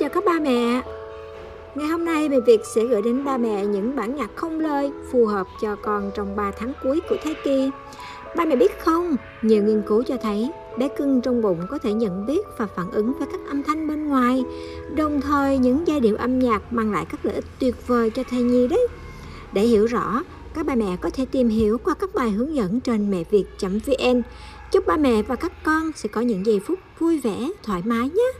chào các ba mẹ Ngày hôm nay Mẹ Việt sẽ gửi đến ba mẹ những bản nhạc không lời phù hợp cho con trong 3 tháng cuối của thai kỳ. Ba mẹ biết không, nhiều nghiên cứu cho thấy bé cưng trong bụng có thể nhận biết và phản ứng với các âm thanh bên ngoài. Đồng thời những giai điệu âm nhạc mang lại các lợi ích tuyệt vời cho thai nhi đấy. Để hiểu rõ, các ba mẹ có thể tìm hiểu qua các bài hướng dẫn trên mẹ việt.vn. Chúc ba mẹ và các con sẽ có những giây phút vui vẻ, thoải mái nhé.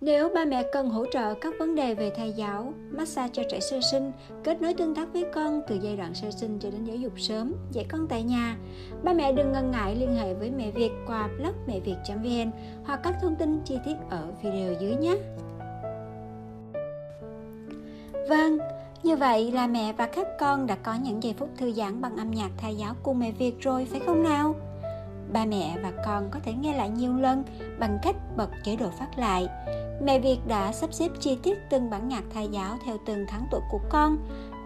Nếu ba mẹ cần hỗ trợ các vấn đề về thai giáo, massage cho trẻ sơ sinh, kết nối tương tác với con từ giai đoạn sơ sinh cho đến giáo dục sớm, dạy con tại nhà, ba mẹ đừng ngần ngại liên hệ với mẹ Việt qua blog mẹ việt.vn hoặc các thông tin chi tiết ở video dưới nhé. Vâng, như vậy là mẹ và các con đã có những giây phút thư giãn bằng âm nhạc thai giáo cùng mẹ Việt rồi phải không nào? Ba mẹ và con có thể nghe lại nhiều lần bằng cách bật chế độ phát lại. Mẹ Việt đã sắp xếp chi tiết từng bản nhạc thai giáo theo từng tháng tuổi của con.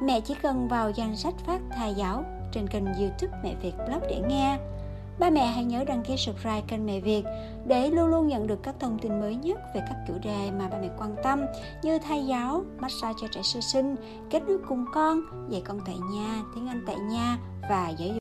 Mẹ chỉ cần vào danh sách phát thai giáo trên kênh youtube Mẹ Việt Blog để nghe. Ba mẹ hãy nhớ đăng ký subscribe kênh Mẹ Việt để luôn luôn nhận được các thông tin mới nhất về các chủ đề mà ba mẹ quan tâm như thai giáo, massage cho trẻ sơ sinh, kết nối cùng con, dạy con tại nhà, tiếng Anh tại nhà và giáo dục